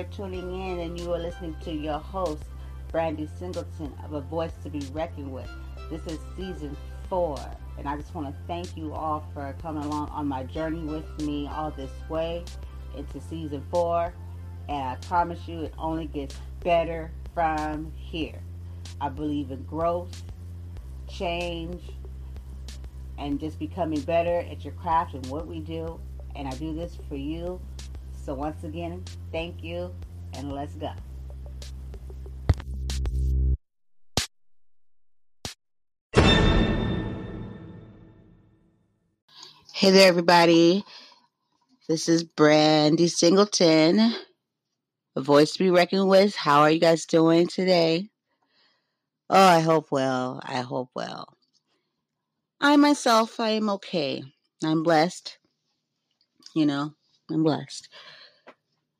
You're tuning in and you are listening to your host, Brandy Singleton of A Voice to Be Reckoned with, this is season four. And I just want to thank you all for coming along on my journey with me all this way into season four. And I promise you, it only gets better from here. I believe in growth, change, and just becoming better at your craft and what we do. And I do this for you. So once again, thank you, and let's go. Hey there, everybody. This is Brandy Singleton, a voice to be reckoned with. How are you guys doing today? Oh, I hope well. I hope well. I myself, I am okay. I'm blessed. You know, I'm blessed.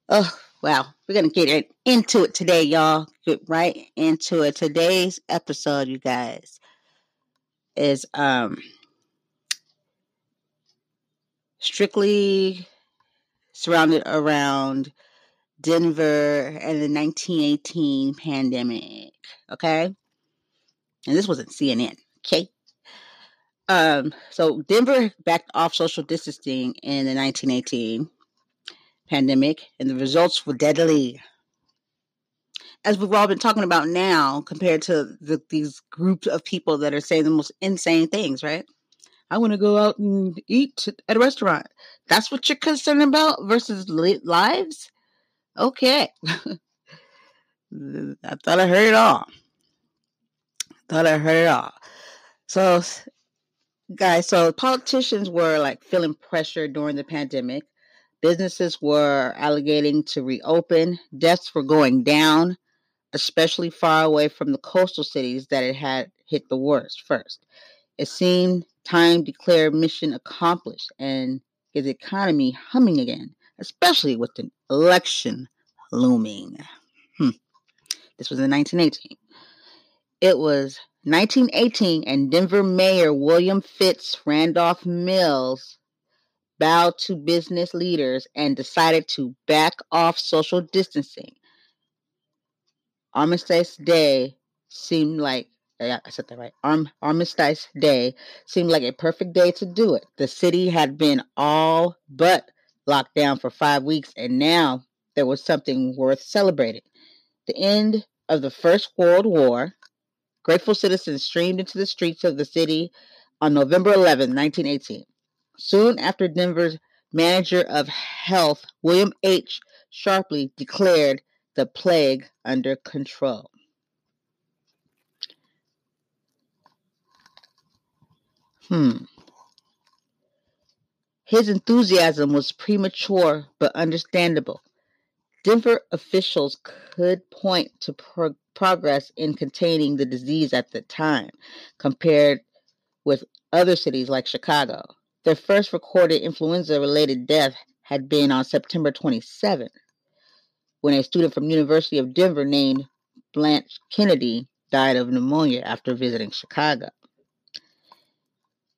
Oh, wow. We're going to get into it today, y'all. Get right into it. Today's episode, you guys, is um strictly surrounded around Denver and the 1918 pandemic. Okay? And this wasn't CNN. Okay? Um, so Denver backed off social distancing in the 1918 pandemic, and the results were deadly. As we've all been talking about now, compared to the, these groups of people that are saying the most insane things, right? I want to go out and eat at a restaurant. That's what you're concerned about versus li- lives? Okay. I thought I heard it all. Thought I heard it all. So, guys, so politicians were like feeling pressure during the pandemic. Businesses were allocating to reopen. Deaths were going down, especially far away from the coastal cities that it had hit the worst first. It seemed time declared mission accomplished and his economy humming again, especially with the election looming. Hmm. This was in 1918. It was 1918, and Denver Mayor William Fitz Randolph Mills bowed to business leaders and decided to back off social distancing. Armistice Day seemed like uh, I said that right. Arm, Armistice Day seemed like a perfect day to do it. The city had been all but locked down for five weeks, and now there was something worth celebrating. The end of the First World War. Grateful citizens streamed into the streets of the city on November 11, 1918. Soon after Denver's manager of health, William H. Sharpley, declared the plague under control. Hmm. His enthusiasm was premature but understandable. Denver officials could point to pro- progress in containing the disease at the time compared with other cities like Chicago. Their first recorded influenza related death had been on September 27, when a student from University of Denver named Blanche Kennedy died of pneumonia after visiting Chicago.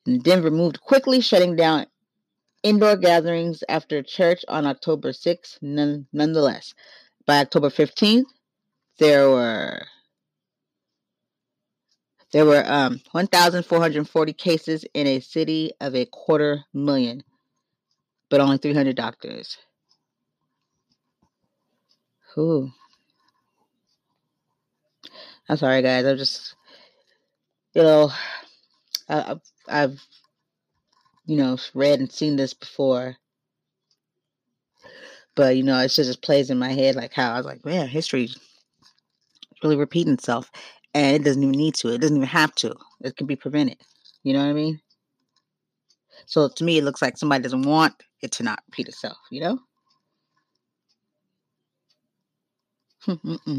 And Denver moved quickly, shutting down indoor gatherings after church on October 6th, none, nonetheless. By October 15th, there were there were um, 1,440 cases in a city of a quarter million, but only 300 doctors. Ooh. I'm sorry, guys. I'm just, you know, I, I've, you know, read and seen this before. But, you know, it just plays in my head like how I was like, man, history really repeating itself. And it doesn't even need to. It doesn't even have to. It can be prevented. You know what I mean? So to me, it looks like somebody doesn't want it to not repeat itself, you know? Hmm,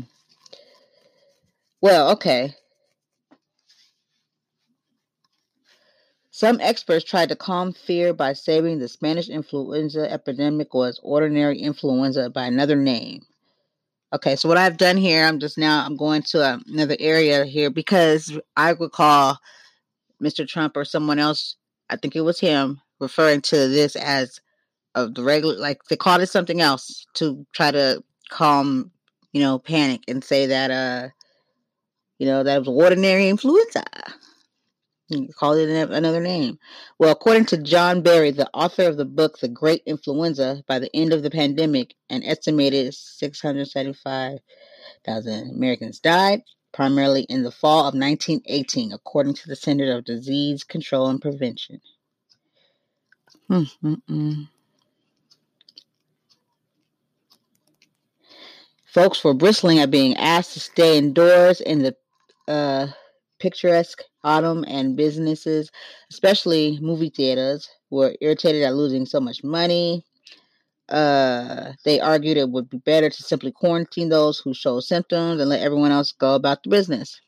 well, okay. Some experts tried to calm fear by saying the Spanish influenza epidemic was ordinary influenza by another name. Okay, so what I've done here, I'm just now I'm going to another area here because I recall Mr. Trump or someone else, I think it was him, referring to this as of the regular like they called it something else to try to calm, you know, panic and say that uh you know that was ordinary influenza. You call it another name. Well, according to John Barry, the author of the book The Great Influenza, by the end of the pandemic, an estimated 675,000 Americans died, primarily in the fall of 1918, according to the Center of Disease Control and Prevention. Mm-mm-mm. Folks were bristling at being asked to stay indoors in the uh, picturesque autumn, and businesses, especially movie theaters, were irritated at losing so much money. Uh, they argued it would be better to simply quarantine those who show symptoms and let everyone else go about the business.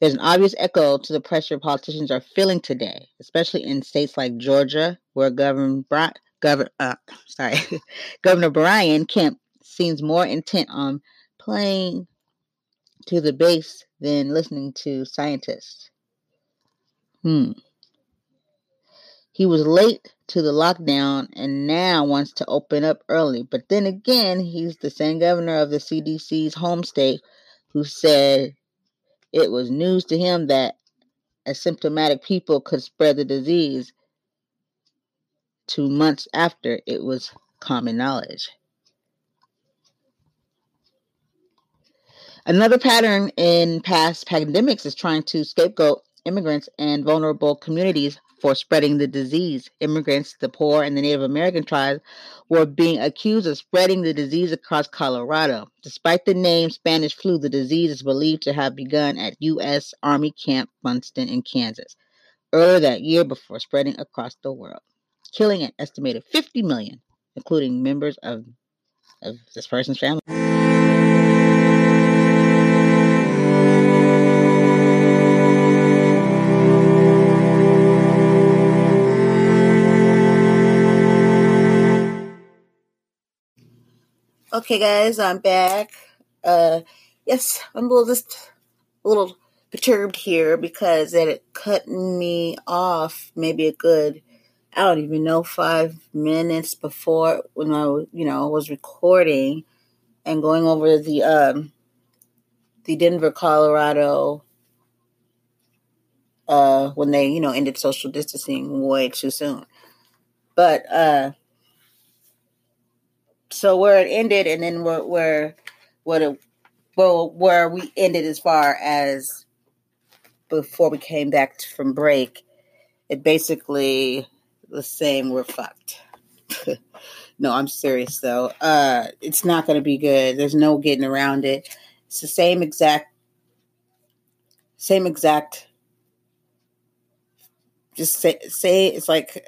There's an obvious echo to the pressure politicians are feeling today, especially in states like Georgia, where Governor Bri- Governor uh, sorry, Governor Brian Kemp seems more intent on playing to the base than listening to scientists. Hmm. He was late to the lockdown and now wants to open up early. But then again, he's the same governor of the CDC's home state who said it was news to him that asymptomatic people could spread the disease two months after it was common knowledge. Another pattern in past pandemics is trying to scapegoat immigrants and vulnerable communities for spreading the disease. Immigrants, the poor, and the Native American tribes were being accused of spreading the disease across Colorado. Despite the name Spanish flu, the disease is believed to have begun at U.S. Army Camp Funston in Kansas earlier that year before spreading across the world, killing an estimated 50 million, including members of, of this person's family. Okay, guys, I'm back. Uh, yes, I'm a little just a little perturbed here because it cut me off maybe a good I don't even know five minutes before when I you know was recording and going over the um the Denver, Colorado uh when they you know ended social distancing way too soon, but uh so where it ended and then where where what it well where we ended as far as before we came back from break it basically the same we're fucked. No i'm serious though. Uh it's not going to be good. There's no getting around it. It's the same exact same exact just say say it's like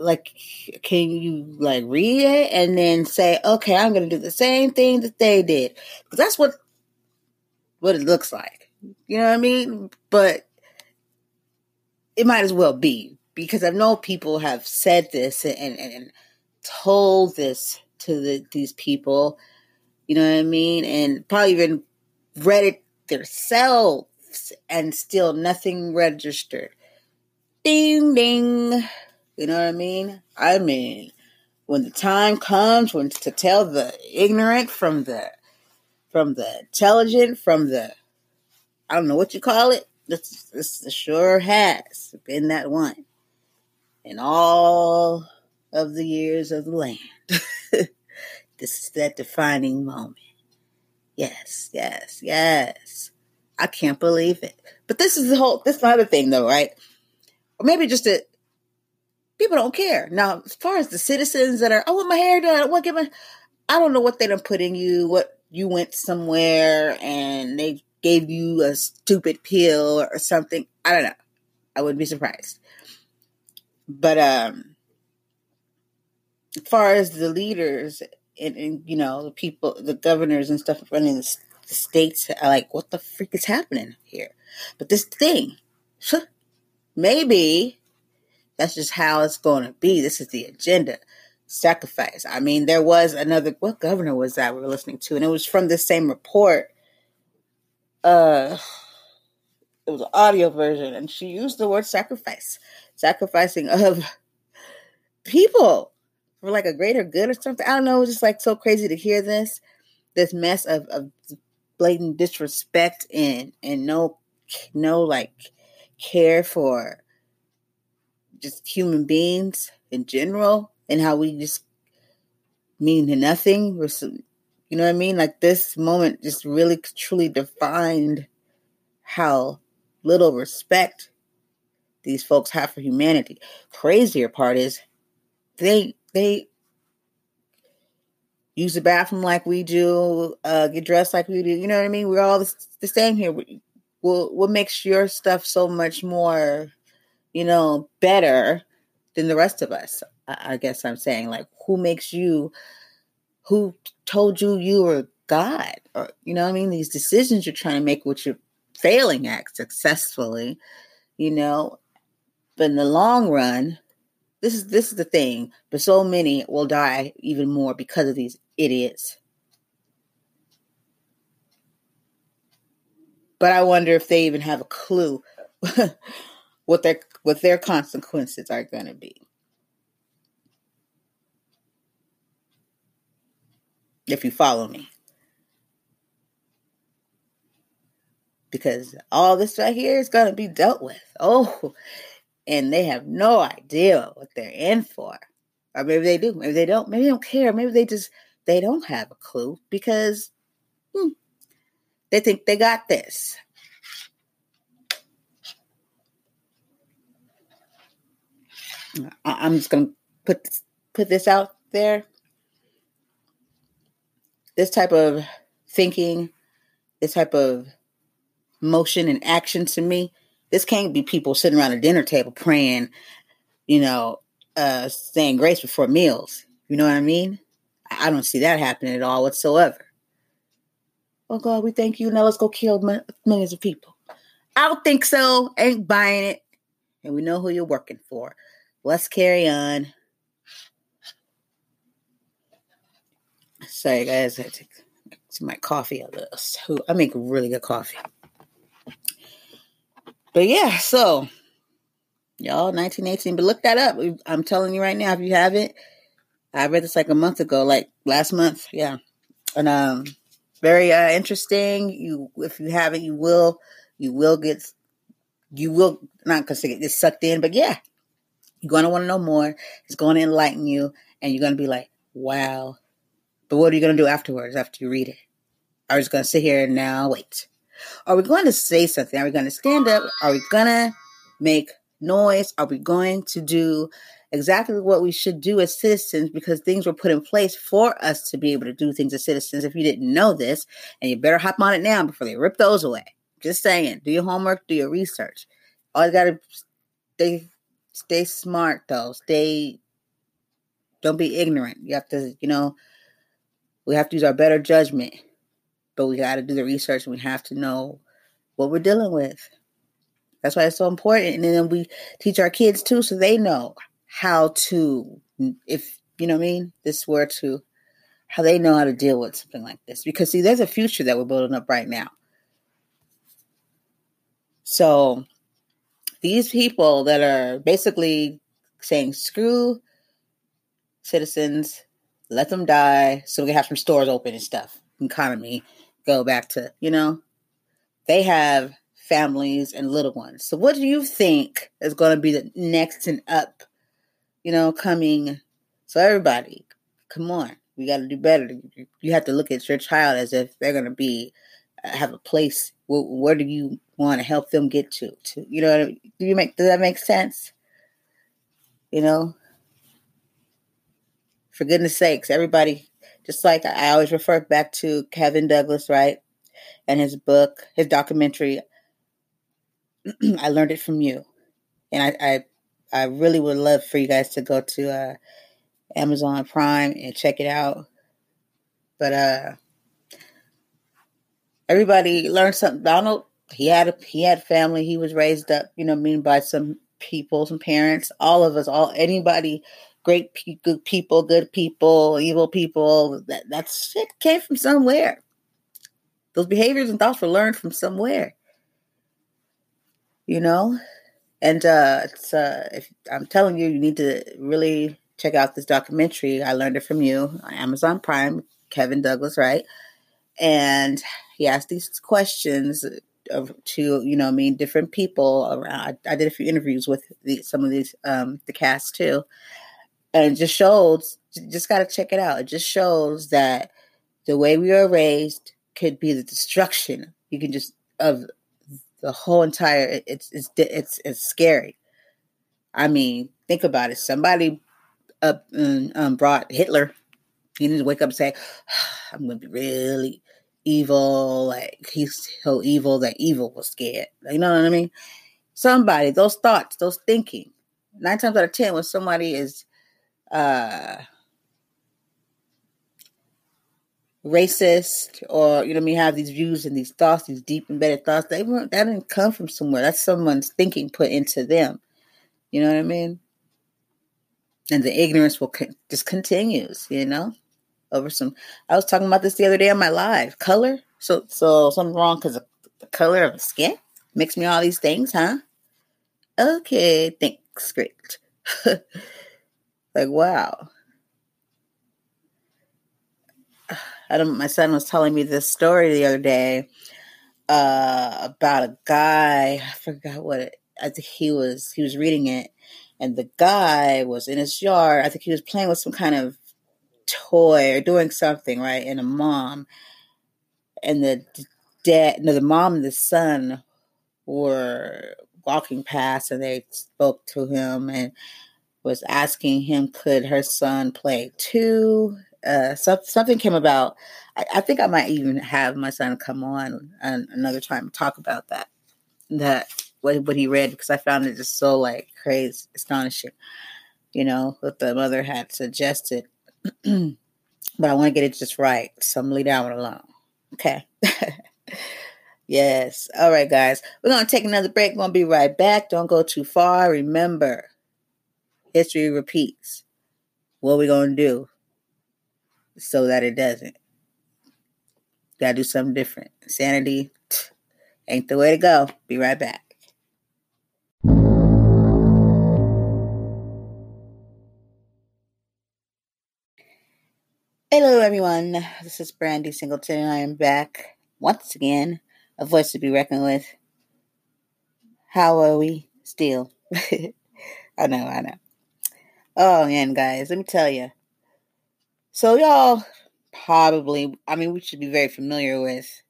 like can you like read it and then say okay i'm gonna do the same thing that they did. Because that's what what it looks like. You know what i mean? But it might as well be because i know people have said this and, and, and told this to the, these people. You know what i mean? And probably even read it themselves and still nothing registered. Ding ding you know what I mean? I mean, when the time comes when to tell the ignorant from the from the intelligent, from the I don't know what you call it. This this sure has been that one in all of the years of the land. This is that defining moment. Yes, yes, yes. I can't believe it. But this is the whole, this is another thing though, right? Or maybe just that people don't care. Now, as far as the citizens that are, I want my hair done, I want to get my, I don't know what they done put in you, what you went somewhere and they gave you a stupid pill or something. I don't know. I wouldn't be surprised. But um as far as the leaders and, and you know the people, the governors and stuff running the, the states, are like, what the freak is happening here? But this thing, maybe that's just how it's going to be. This is the agenda. Sacrifice. I mean, there was another. What governor was that we were listening to? And it was from the same report. Uh, it was an audio version, and she used the word sacrifice, sacrificing of people for like a greater good or something. I don't know. It's just like so crazy to hear this, this mess of, of blatant disrespect and and no no like care for just human beings in general and how we just mean nothing. We're, You know what I mean? Like this moment just really truly defined how little respect these folks have for humanity. Crazier part is they they use the bathroom like we do, uh, get dressed like we do. You know what I mean? We're all the, the same here. We, what what makes your stuff so much more, you know, better than the rest of us? I, I guess I'm saying like, who makes you? Who told you you were God? Or you know I mean? These decisions you're trying to make, which you're failing at successfully, you know. But in the long run, this is this is the thing. But so many will die even more because of these idiots. But I wonder if they even have a clue what their what their consequences are going to be. If you follow me. Because all this right here is going to be dealt with. Oh, and they have no idea what they're in for. Or maybe they do, maybe they don't, maybe they don't care, maybe they just they don't have a clue because hmm, they think they got this. I'm just gonna put this, put this out there. This type of thinking, this type of motion and action to me this can't be people sitting around a dinner table praying, you know, uh, saying grace before meals. You know what I mean? I don't see that happening at all whatsoever. Oh God, we thank you. Now let's go kill millions of people. I don't think so. Ain't buying it. And we know who you're working for. Let's carry on. Sorry, guys. I take my coffee. A little so I make really good coffee. But yeah, so y'all, 1918. But look that up. I'm telling you right now, if you haven't, I read this like a month ago, like last month. Yeah, and um, very uh, interesting. You, if you haven't, you will, you will get, you will not gonna get sucked in, but yeah, you're gonna want to know more. It's going to enlighten you, and you're gonna be like, wow. But what are you gonna do afterwards after you read it? Are you just gonna sit here and now wait? Are we going to say something? Are we going to stand up? Are we going to make noise? Are we going to do exactly what we should do as citizens because things were put in place for us to be able to do things as citizens? If you didn't know this, and you better hop on it now before they rip those away. Just saying, do your homework, do your research. All you got to stay smart though. Stay don't be ignorant. You have to, you know, we have to use our better judgment but we got to do the research and we have to know what we're dealing with. That's why it's so important. And then we teach our kids too, so they know how to, if you know what I mean, this were to, how they know how to deal with something like this. Because see, there's a future that we're building up right now. So these people that are basically saying, screw citizens, let them die, so we can have some stores open and stuff, economy go back to, you know, they have families and little ones. So what do you think is going to be the next and up, you know, coming? So everybody, come on. We got to do better. You have to look at your child as if they're going to be have a place. Where, where do you want to help them get to? To you know, do you make does that make sense? You know, for goodness sakes, everybody. Just like I always refer back to Kevin Douglas, right, and his book, his documentary. I learned it from you, and I, I, I really would love for you guys to go to uh, Amazon Prime and check it out. But uh, everybody learned something. Donald, he had a he had family. He was raised up, you know, mean by some people, some parents. All of us, all anybody, great good people, good people, evil people. That that shit came from somewhere. Those behaviors and thoughts were learned from somewhere. You know, and uh, it's uh, if I'm telling you, you need to really check out this documentary. I learned it from you on Amazon Prime. Kevin Douglas, right? And he asked these questions of to you know I mean different people around. I, I did a few interviews with the, some of these um, the cast too, and just shows. Just got to check it out. It just shows that the way we are raised could be the destruction. You can just of the whole entire. It's it's it's it's scary. I mean, think about it. Somebody up um, brought Hitler. He didn't wake up and say, "I'm going to be really evil, like he's so evil that evil was scared. You know what I mean? Somebody, those thoughts, those thinking. Nine times out of ten, when somebody is uh racist or you know mean have these views and these thoughts, these deep embedded thoughts, they weren't that didn't come from somewhere. That's someone's thinking put into them. You know what I mean? And the ignorance will con- just continues, you know? Over some. I was talking about this the other day on my live. Color. So so something wrong because the color of the skin makes me all these things, huh? Okay, thanks, great. like wow. I don't. My son was telling me this story the other day uh, about a guy. I forgot what it. I think he was he was reading it, and the guy was in his yard. I think he was playing with some kind of toy or doing something, right? And a mom and the dad, no, the mom and the son were walking past and they spoke to him and was asking him could her son play too uh, so, something came about I, I, think i might even have my son come on another time and talk about that that what, what he read because i found it just so like crazy astonishing you know what the mother had suggested but I want to get it just right. So I'm gonna that one alone. Okay. yes. All right, guys. We're gonna take another break. We're gonna be right back. Don't go too far. Remember, history repeats. What are we gonna do so that it doesn't? Gotta do something different. Sanity ain't the way to go. Be right back. Everyone. This is Brandy Singleton, and I am back once again. A voice to be reckoned with. How are we still? I know, I know. Oh, man, guys, let me tell you. So, y'all probably, I mean, we should be very familiar with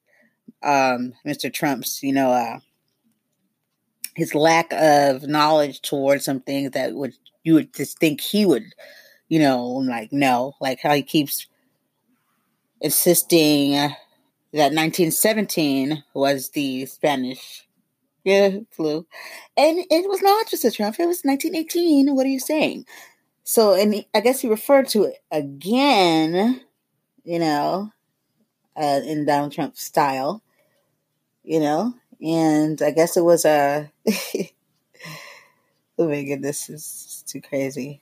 um, Mr. Trump's, you know, uh, his lack of knowledge towards some things that would you would just think he would, you know, like no, like how he keeps insisting that 1917 was the Spanish yeah, flu. And it was not just a Trump, it was 1918. What are you saying? So, and I guess he referred to it again, you know, uh, in Donald Trump style, you know, and I guess it was a. oh my goodness, this is too crazy.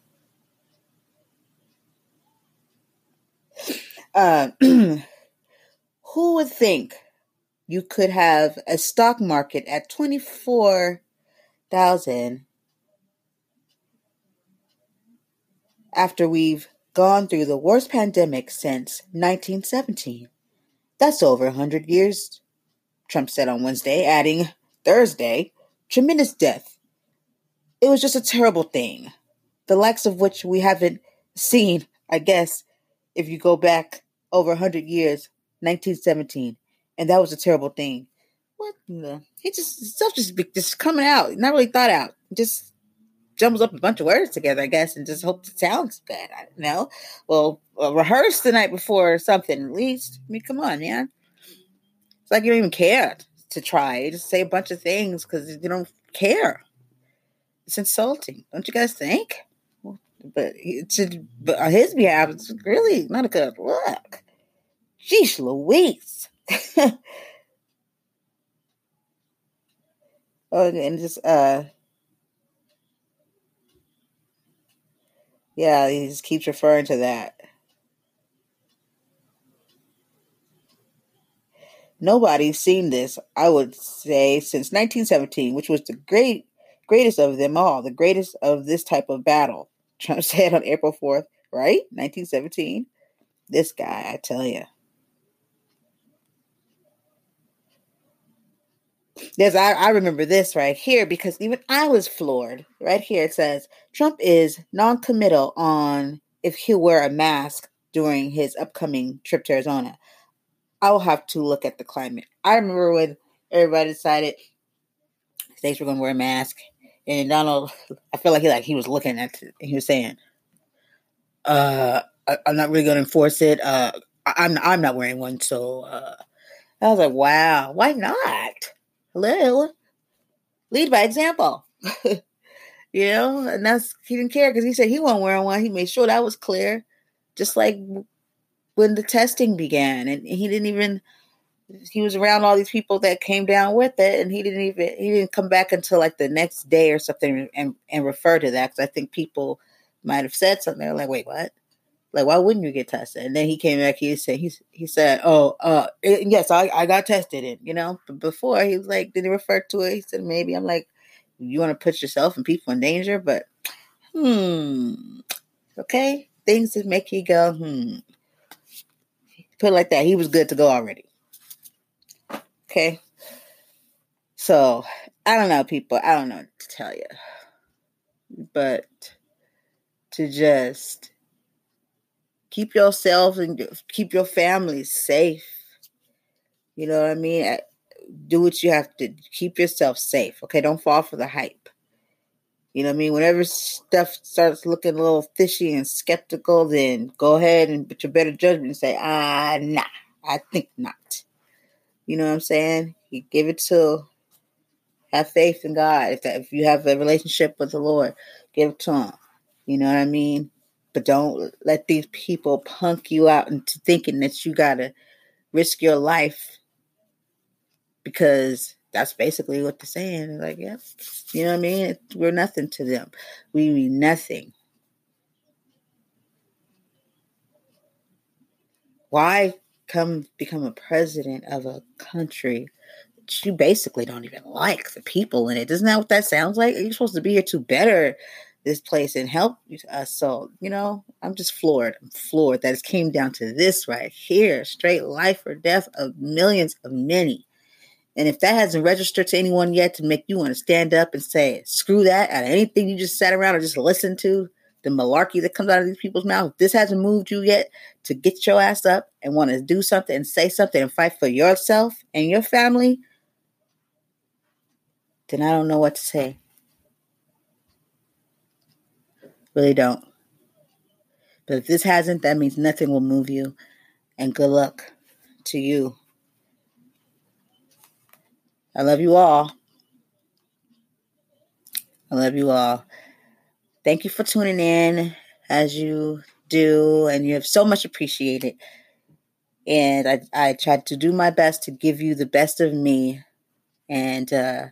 Uh, who would think you could have a stock market at 24,000 after we've gone through the worst pandemic since 1917? That's over 100 years, Trump said on Wednesday, adding Thursday, tremendous death. It was just a terrible thing, the likes of which we haven't seen, I guess, if you go back over 100 years, 1917, and that was a terrible thing. What the? He just stuff just just coming out, not really thought out. Just jumbles up a bunch of words together, I guess, and just hopes it sounds bad. I don't know. Well, uh, well, rehearse the night before or something, at least. I mean, come on, man. It's like you don't even care to try. You just say a bunch of things because you don't care. It's insulting, don't you guys think? But to, but on his behalf, it's really not a good look. Jeez Louise. oh, and just uh Yeah, he just keeps referring to that. Nobody's seen this, I would say, since 1917, which was the great greatest of them all, the greatest of this type of battle. Trump said on April 4th, right? 1917. This guy, I tell you. Yes, I, I remember this right here because even I was floored. Right here it says Trump is non committal on if he'll wear a mask during his upcoming trip to Arizona. I will have to look at the climate. I remember when everybody decided states were going to wear a mask, and Donald, I feel like he like he was looking at it, he was saying, "Uh, I, am not really to enforce it. Uh, I, am I'm not wearing one." So uh, I was like, "Wow, why not?" Hello. Lead by example. you know, and that's he didn't care because he said he wasn't wearing one. He made sure that was clear. Just like when the testing began, and he didn't even he was around all these people that came down with it, and he didn't even he didn't come back until like the next day or something and and refer to that because I think people might have said something. They're like, wait, what? Like, why wouldn't you get tested? And then he came back. He said, he, he said, oh, uh, it, yes, I, I got tested. And, you know, but before he was like, did he refer to it? He said, maybe. I'm like, you want to put yourself and people in danger, but, hmm, okay. Things that make you go, hmm. Put it like that. He was good to go already. Okay. So, I don't know, people. I don't know what to tell you. But to just keep yourself and keep your family safe. You know what I mean? Do what you have to keep yourself safe. Okay, don't fall for the hype. You know what I mean? Whenever stuff starts looking a little fishy and skeptical, then go ahead and put your better judgment and say, ah, nah, I think not. You know what I'm saying? You give it to have faith in God. If that, if you have a relationship with the Lord, give it to Him. You know what I mean? But don't let these people punk you out into thinking that you gotta risk your life because that's basically what they're saying. Like, yeah, you know what I mean? We're nothing to them. We mean nothing. Why come become a president of a country that you basically don't even like the people in it? Isn't that what that sounds like? You're supposed to be here to better this place and help us. So, you know, I'm just floored. I'm floored that it came down to this right here straight life or death of millions of many. And if that hasn't registered to anyone yet to make you want to stand up and say, screw that of anything you just sat around or just listened to, the malarkey that comes out of these people's mouths, this hasn't moved you yet to get your ass up and want to do something and say something and fight for yourself and your family, then I don't know what to say. Really don't. But if this hasn't, that means nothing will move you. And good luck to you. I love you all. I love you all. Thank you for tuning in as you do, and you have so much appreciated. And I, I tried to do my best to give you the best of me, and uh,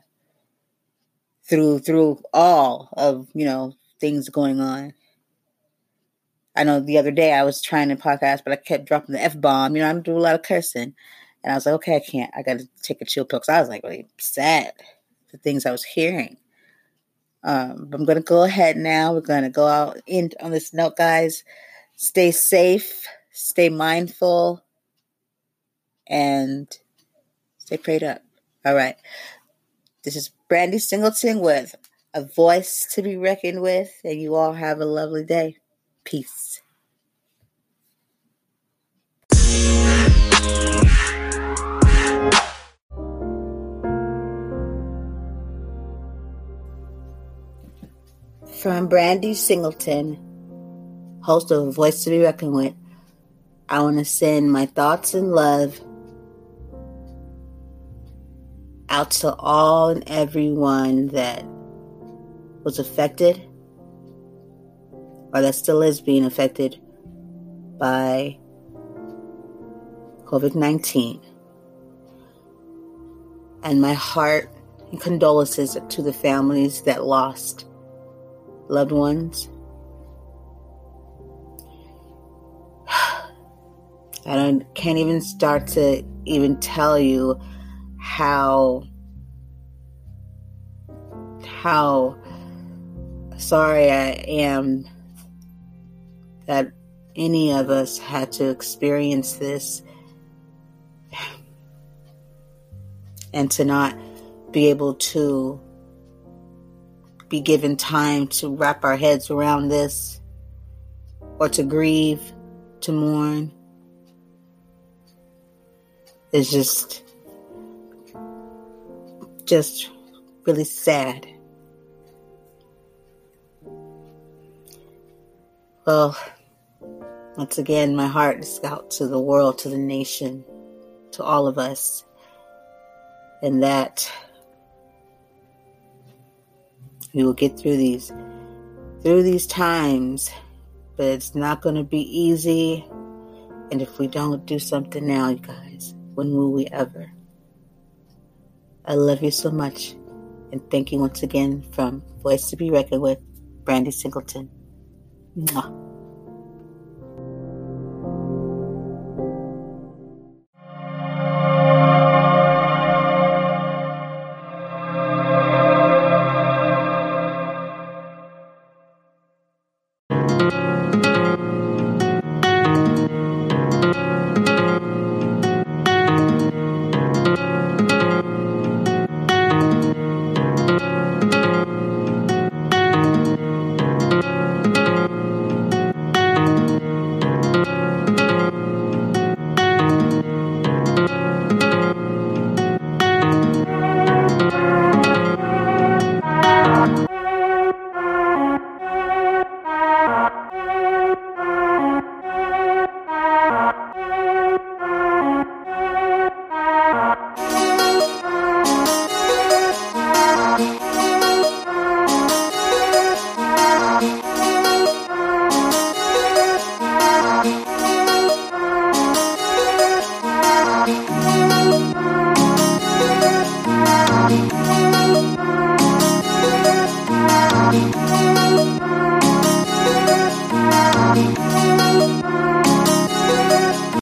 through through all of you know things going on. I know the other day I was trying to podcast, but I kept dropping the F bomb. You know, I do a lot of cursing. And I was like, okay, I can't. I got to take a chill pill because I was like really sad the things I was hearing. Um, I'm going to go ahead now. We're going to go out in on this note, guys. Stay safe, stay mindful, and stay prayed up. All right. This is Brandy Singleton with a voice to be reckoned with, and you all have a lovely day. Peace. From Brandy Singleton, host of Voice to Be Reckoned With, I want to send my thoughts and love out to all and everyone that was affected or that still is being affected by COVID 19. And my heart and condolences to the families that lost loved ones. I don't, can't even start to even tell you how how sorry I am that any of us had to experience this and to not be able to be given time to wrap our heads around this or to grieve, to mourn. It's just, just really sad. Well, once again, my heart is out to the world, to the nation, to all of us. And that we will get through these through these times, but it's not going to be easy. And if we don't do something now, you guys, when will we ever? I love you so much. And thank you once again from Voice to Be Reckoned with, Brandy Singleton. Mwah.